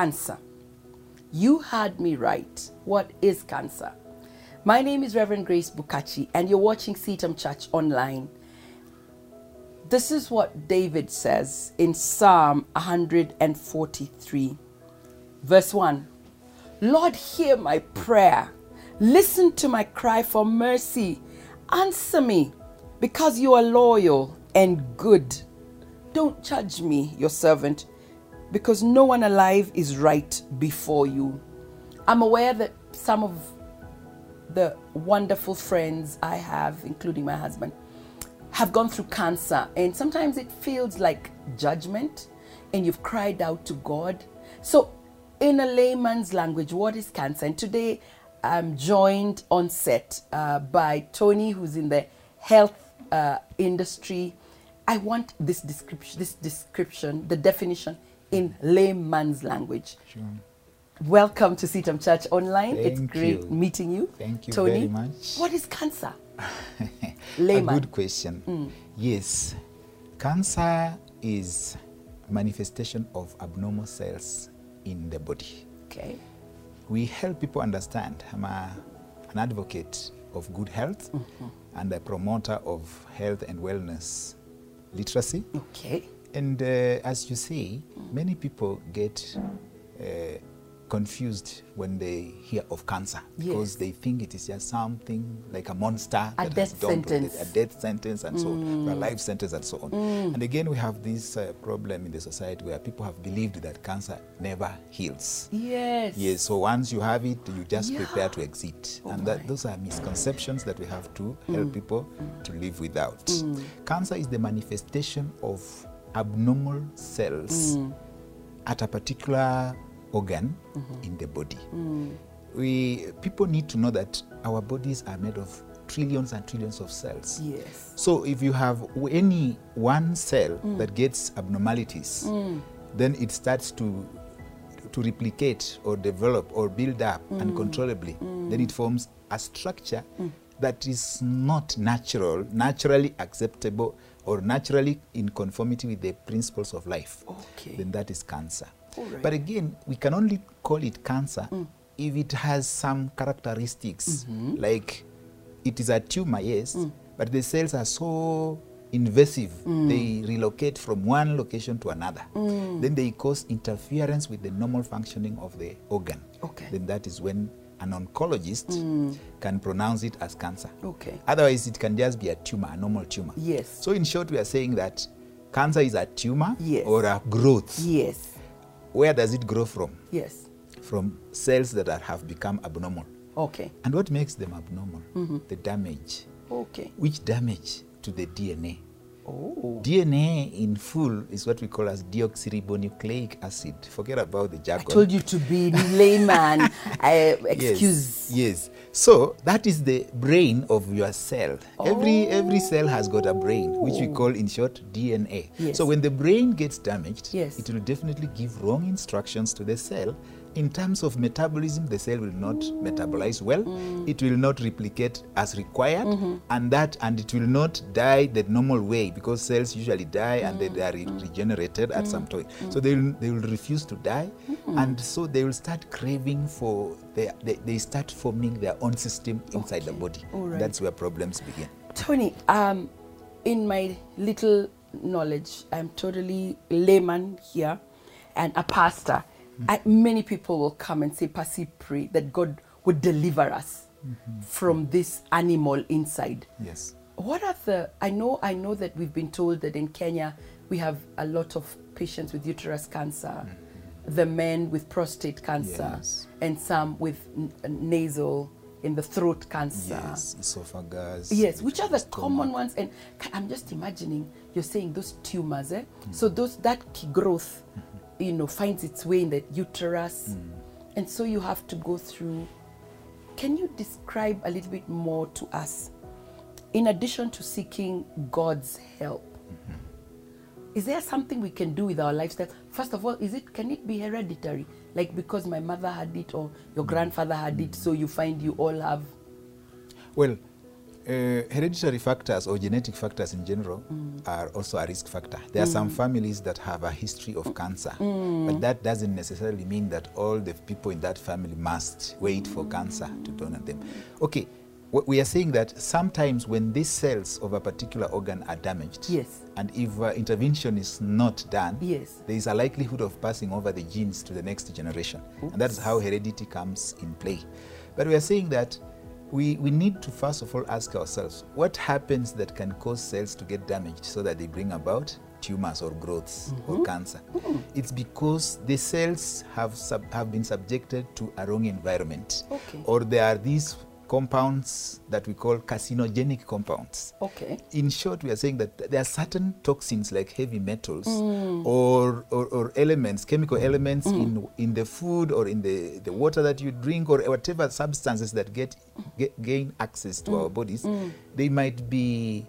cancer. You heard me right. What is cancer? My name is Reverend Grace Bukachi, and you're watching CITAM Church online. This is what David says in Psalm 143, verse 1 Lord, hear my prayer. Listen to my cry for mercy. Answer me because you are loyal and good. Don't judge me, your servant, because no one alive is right before you. I'm aware that some of the wonderful friends I have, including my husband, have gone through cancer, and sometimes it feels like judgment, and you've cried out to God. So, in a layman's language, what is cancer? And today I'm joined on set uh, by Tony, who's in the health uh, industry. I want this description, this description, the definition in layman's language. Sure. Welcome to CITAM Church Online. it's great you. meeting you. Thank you Tony. very much. What is cancer? Layman. A good question. Mm. Yes, cancer is manifestation of abnormal cells in the body. Okay. We help people understand. I'm a, an advocate of good health mm-hmm. and a promoter of health and wellness literacy. Okay. And uh, as you say, many people get uh, confused when they hear of cancer because Yes. they think it is just something like a monster A death on it, sentence. a death sentence and so on, or a life sentence and so on. And again, we have this uh, problem in the society where people have believed that cancer never heals. Yes. Yes, so once you have it, you just Yeah. prepare to exit. Oh and that, those are misconceptions that we have to help people to live without. Cancer is the manifestation of abnormal cells mm. at a particular organ mm-hmm. in the body. Mm. We, people need to know that our bodies are made of trillions and trillions of cells. Yes. So if you have any one cell mm. that gets abnormalities, then it starts to to replicate or develop or build up uncontrollably. Then it forms a structure that is not natural, naturally acceptable, or naturally in conformity with the principles of life. Okay. Then that is cancer. Right. But again, we can only call it cancer mm. if it has some characteristics, mm-hmm. like it is a tumor, yes, mm. but the cells are so invasive, mm. they relocate from one location to another. Then they cause interference with the normal functioning of the organ. Okay. Then that is when an oncologist mm. can pronounce it as cancer. Okay. Otherwise, it can just be a tumor, a normal tumor. Yes. So, in short, we are saying that cancer is a tumor Yes. or a growth. Yes. Where does it grow from? Yes. From cells that are, have become abnormal. Okay. And what makes them abnormal? Mm-hmm. The damage. Okay. Which damage? To the DNA. Oh. DNA in full is what we call as deoxyribonucleic acid. Forget about the jargon. I told you to be layman. I excuse. Yes, yes. So that is the brain of your cell. Every oh. every cell has got a brain, which we call in short DNA. Yes. So when the brain gets damaged, Yes. it will definitely give wrong instructions to the cell. In terms of metabolism, the cell will not metabolize well. It will not replicate as required, mm-hmm. and that and it will not die the normal way because cells usually die and then they are re- mm. regenerated at some mm. point. So they will, they will refuse to die, mm. and so they will start craving for their, they, they start forming their own system inside the body. Right. That's where problems begin. Tony, um, in my little knowledge, I'm totally layman here and a pastor. I, many people will come and say, Pasi, pray that God would deliver us mm-hmm. from this animal inside. Yes. What are the? I know, I know that we've been told that in Kenya we have a lot of patients with uterus cancer, mm-hmm. the men with prostate cancer, Yes. and some with n- uh, nasal in the throat cancer. Yes. Esophagus. Yes, which are the stomach. common ones? And I'm just imagining you're saying those tumors, eh? Mm-hmm. So those that growth, you know, finds its way in the uterus, mm. and so you have to go through. Can you describe a little bit more to us? In addition to seeking God's help, mm-hmm. is there something we can do with our lifestyle? First of all, is it can it be hereditary? Like because my mother had it or your mm. grandfather had it, so you find you all have Well, Uh, hereditary factors or genetic factors in general are also a risk factor. There are some families that have a history of cancer, but that doesn't necessarily mean that all the people in that family must wait for cancer to on them. Okay, what we are saying that sometimes when these cells of a particular organ are damaged, Yes. and if uh, intervention is not done, Yes. there is a likelihood of passing over the genes to the next generation. And that's how heredity comes in play. But we are saying that we, we need to first of all ask ourselves what happens that can cause cells to get damaged so that they bring about tumors or growths or mm-hmm. cancer. Mm-hmm. It's because the cells have, sub, have been subjected to a wrong environment. Okay. Or there are these compounds that we call carcinogenic compounds Okay. in short, we are saying that there are certain toxins like heavy metals Mm. or, or, or elements, chemical elements in, in the food or in the, the water that you drink or whatever substances that get, get gain access to our Mm. bodies, they might be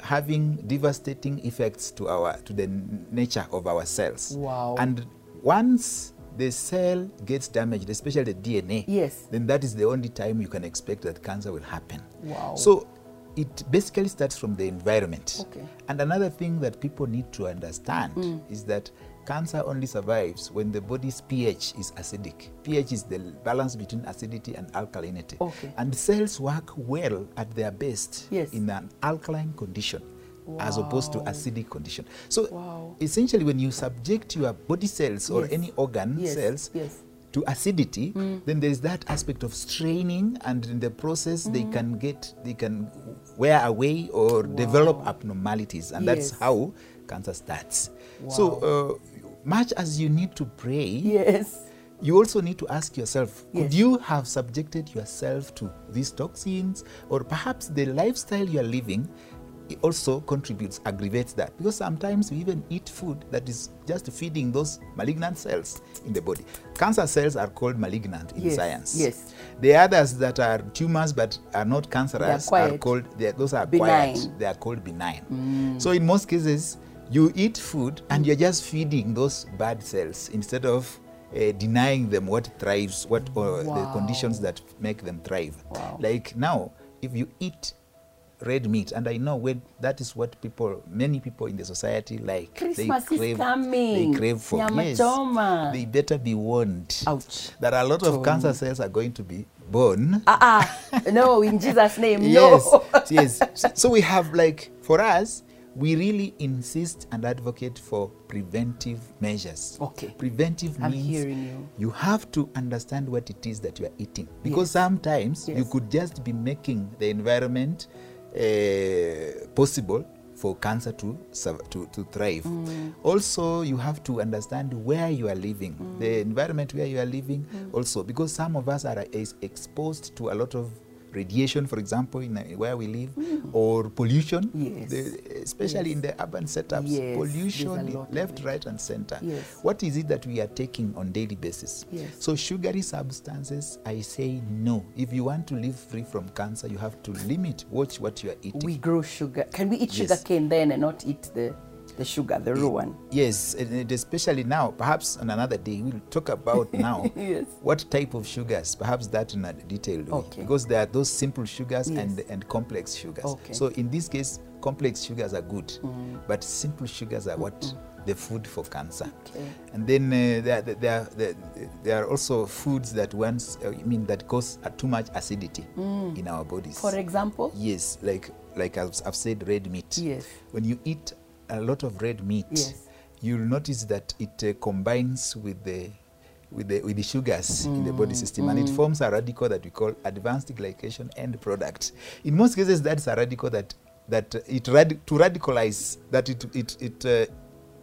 having devastating effects to our to the nature of our cells. Wow. And once the cell gets damaged, especially the DNA, Yes. then that is the only time you can expect that cancer will happen. Wow. So it basically starts from the environment. Okay. And another thing that people need to understand Mm. is that cancer only survives when the body's pH is acidic. pH is the balance between acidity and alkalinity. Okay. And cells work well at their best Yes. in an alkaline condition as opposed to Wow. acidic condition. So Wow. essentially when you subject your body cells or Yes. any organ Yes. cells Yes. to acidity, then there is that aspect of straining, and in the process, they can get, they can wear away or develop abnormalities, and that's how cancer starts. So, uh, much as you need to pray, Yes. you also need to ask yourself could Yes. you have subjected yourself to these toxins, or perhaps the lifestyle you are living also contributes, aggravates that. Because sometimes we even eat food that is just feeding those malignant cells in the body. Cancer cells are called malignant in Yes, science. yes. The others that are tumors but are not cancerous are called, they are- those are Benign. quiet. They are called benign. So in most cases, you eat food and you're just feeding those bad cells instead of uh, denying them what thrives, what or the conditions that make them thrive. Wow. Like now, if you eat red meat, and I know when that is what people, many people in the society like. Christmas is they crave, coming. They crave for yes. They better be warned. Ouch. That a lot of cancer cells are going to be born Ah, ah. no, in Jesus' name, yes, no. yes. So we have like for us, we really insist and advocate for preventive measures. Okay. Preventive I'm means hearing you. have to understand what it is that you are eating because Yes. sometimes you could just be making the environment uh, possible for cancer to, to, to thrive. Mm. Also, you have to understand where you are living, Mm. the environment where you are living, also, because some of us are exposed to a lot of radiation, for example, in where we live, or pollution, Mm. Yes. the- especially in the urban setups, Yes, pollution left, right, and center. Yes. What is it that we are taking on daily basis? Yes. So sugary substances, I say no. If you want to live free from cancer, you have to limit, watch what you are eating. We grow sugar. Can we eat Yes. sugar cane then and not eat the, the sugar, the raw one? Yes, and and especially now, perhaps on another day, we'll talk about now Yes. what type of sugars, perhaps that in a detailed way. Okay. Because there are those simple sugars and, Yes. and complex sugars. Okay. So in this case, complex sugars are good, but simple sugars are what the food for cancer. Okay. And then uh, there, there, there, there, are also foods that once, uh, I mean, that cause uh, too much acidity in our bodies. For example? Yes, like like I've, I've said, red meat. Yes. When you eat a lot of red meat, Yes. you'll notice that it uh, combines with the with the with the sugars in the body system, and it forms a radical that we call advanced glycation end product. In most cases, that's a radical that that it rad- to radicalize that it it it uh,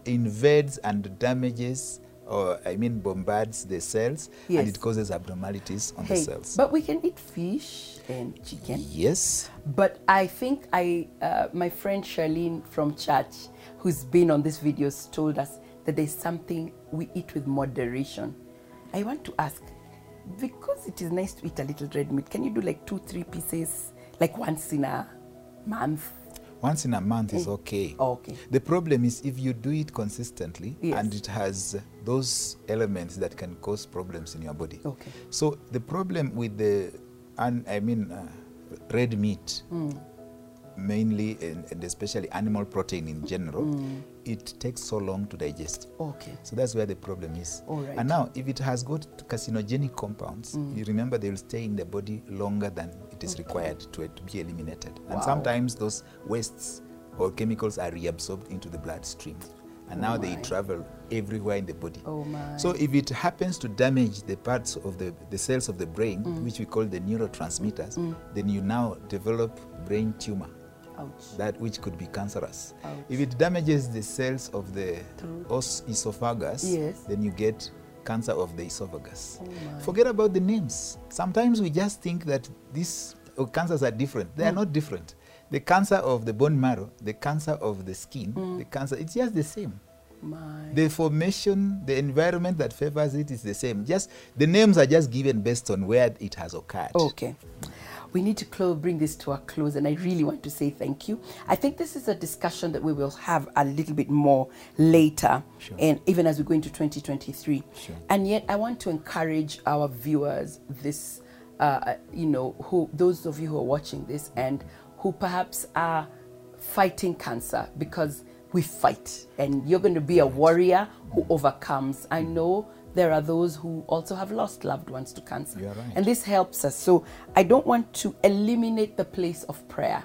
invades and damages. Or I mean, bombards the cells, Yes. and it causes abnormalities on the cells. but we can eat fish and chicken. yes, But I think I, uh, my friend Charlene from church, who's been on these videos, told us that there's something we eat with moderation. I want to ask, because it is nice to eat a little red meat, can you do like two, three pieces, like once in a month? Once in a month is okay. Oh, okay. The problem is if you do it consistently Yes. and it has those elements that can cause problems in your body. Okay. So the problem with the, un, I mean, uh, red meat, mainly and, and especially animal protein in general, mm. it takes so long to digest. Okay. So that's where the problem is. All right. And now, if it has got carcinogenic compounds, mm. you remember they will stay in the body longer than it is required to, to be eliminated. Wow. And sometimes those wastes or chemicals are reabsorbed into the bloodstream. And now oh they travel everywhere in the body. Oh my. So if it happens to damage the parts of the, the cells of the brain, Mm. which we call the neurotransmitters, mm. then you now develop brain tumor Ouch. that which could be cancerous. Ouch. If it damages the cells of the os- esophagus, Yes. then you get cancer of the esophagus. Oh. Forget about the names. Sometimes we just think that these uh, cancers are different. They are not different. The cancer of the bone marrow, the cancer of the skin, the cancer, it's just the same. My. The formation, the environment that favors it is the same. Just the names are just given based on where it has occurred. Okay. We need to close, bring this to a close, and I really want to say thank you. I think this is a discussion that we will have a little bit more later, Sure. and even as we go into 2023. Sure. And yet, I want to encourage our viewers, this, uh, you know, who those of you who are watching this and who perhaps are fighting cancer because we fight, and you're going to be a warrior who overcomes. I know there are those who also have lost loved ones to cancer, right. and this helps us. So I don't want to eliminate the place of prayer.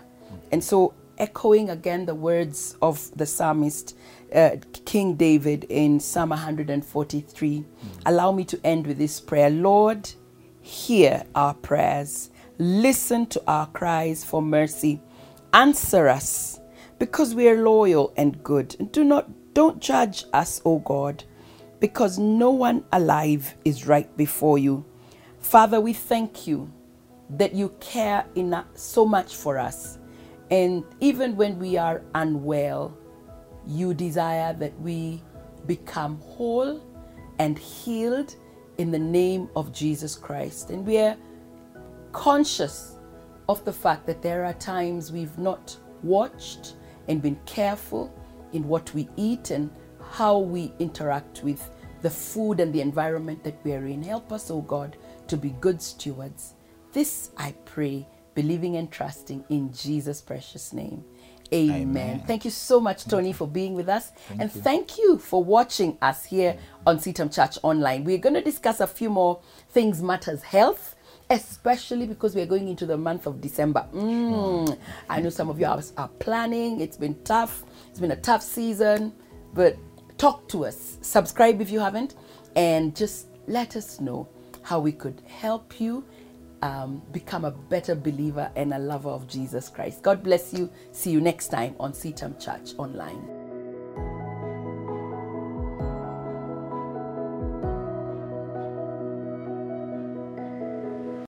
And so, echoing again the words of the psalmist, uh, King David in Psalm 143, allow me to end with this prayer Lord, hear our prayers, listen to our cries for mercy, answer us because we are loyal and good. And do not don't judge us, O God, because no one alive is right before you. Father, we thank you that you care enough, so much for us. And even when we are unwell, you desire that we become whole and healed in the name of Jesus Christ. And we are conscious of the fact that there are times we've not watched and been careful in what we eat and how we interact with the food and the environment that we are in. Help us, O God, to be good stewards. This I pray, believing and trusting in Jesus' precious name. Amen. Amen. Thank you so much, Tony, for being with us. and you. thank you for watching us here on CITAM Church Online. We're going to discuss a few more things matters health, especially because we're going into the month of December. Mm. I know some of you are, are planning. It's been tough. It's been a tough season, but talk to us. Subscribe if you haven't, and just let us know how we could help you um, become a better believer and a lover of Jesus Christ. God bless you. See you next time on CITAM Church Online.